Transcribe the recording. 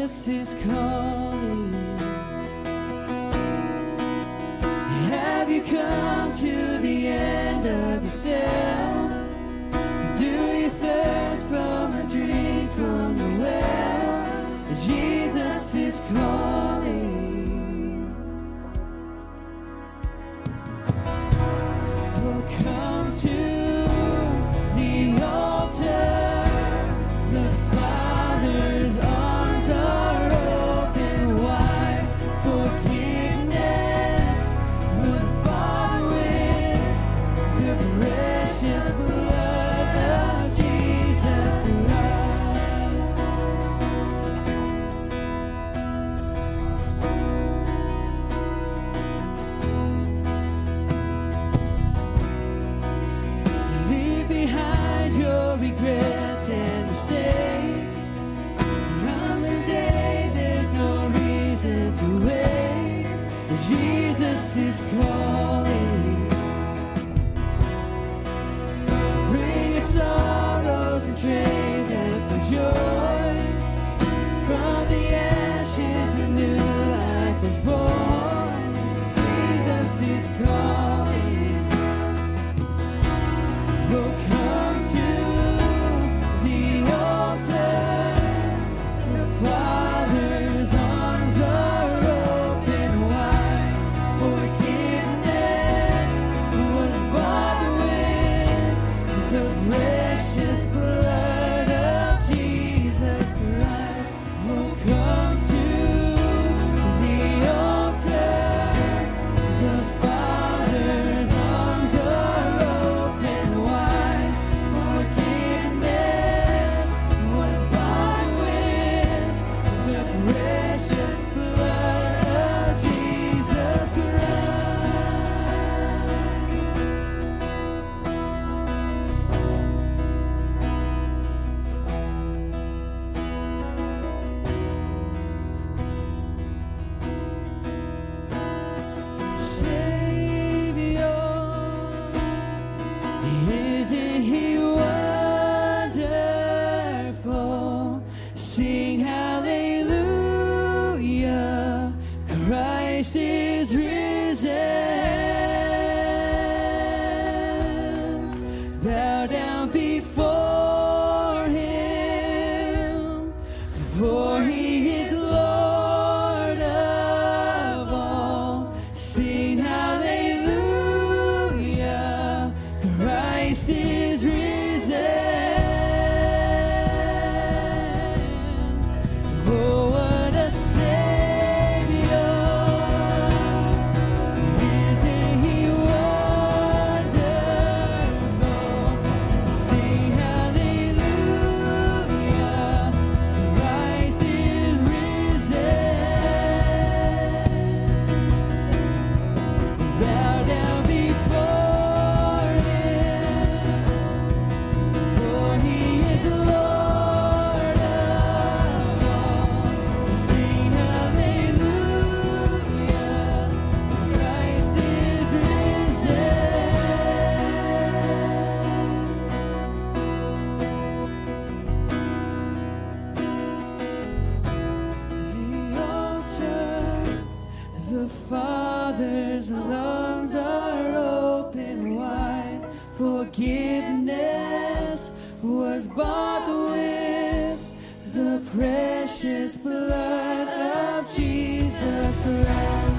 Jesus is calling. Have you come to the end of yourself? Do you thirst from a drink from the well? Jesus is calling. Oh, come to regrets and mistakes. On the day there's no reason to wait. Jesus is calling. Bring your sorrows and trade them for joy. From the ashes, a new life is born. Jesus is calling. Will Sing hallelujah, Christ is risen. Bow down before Him, for He is Lord of all. Sing hallelujah, Christ is Father's lungs are open wide. Forgiveness was bought with the precious blood of Jesus Christ.